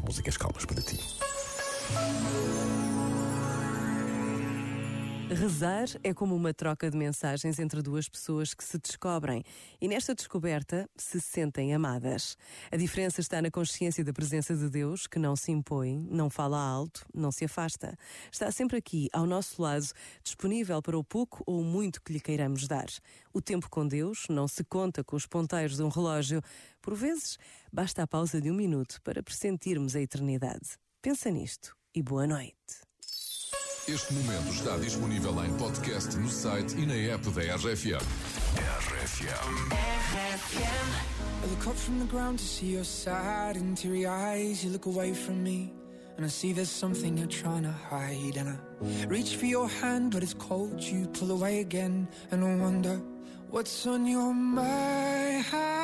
músicas calmas para ti. Rezar é como uma troca de mensagens entre duas pessoas que se descobrem e nesta descoberta se sentem amadas. A diferença está na consciência da presença de Deus, que não se impõe, não fala alto, não se afasta. Está sempre aqui, ao nosso lado, disponível para o pouco ou muito que lhe queiramos dar. O tempo com Deus não se conta com os ponteiros de um relógio. Por vezes, basta a pausa de um minuto para pressentirmos a eternidade. Pensa nisto e boa noite. Este momento está disponível em podcast no site e na app da RFM. RFM. I look up from the ground to see your sad and teary eyes. You look away from me, and I see there's something you're trying to hide. And I reach for your hand, but it's cold. You pull away again, and I wonder what's on your mind.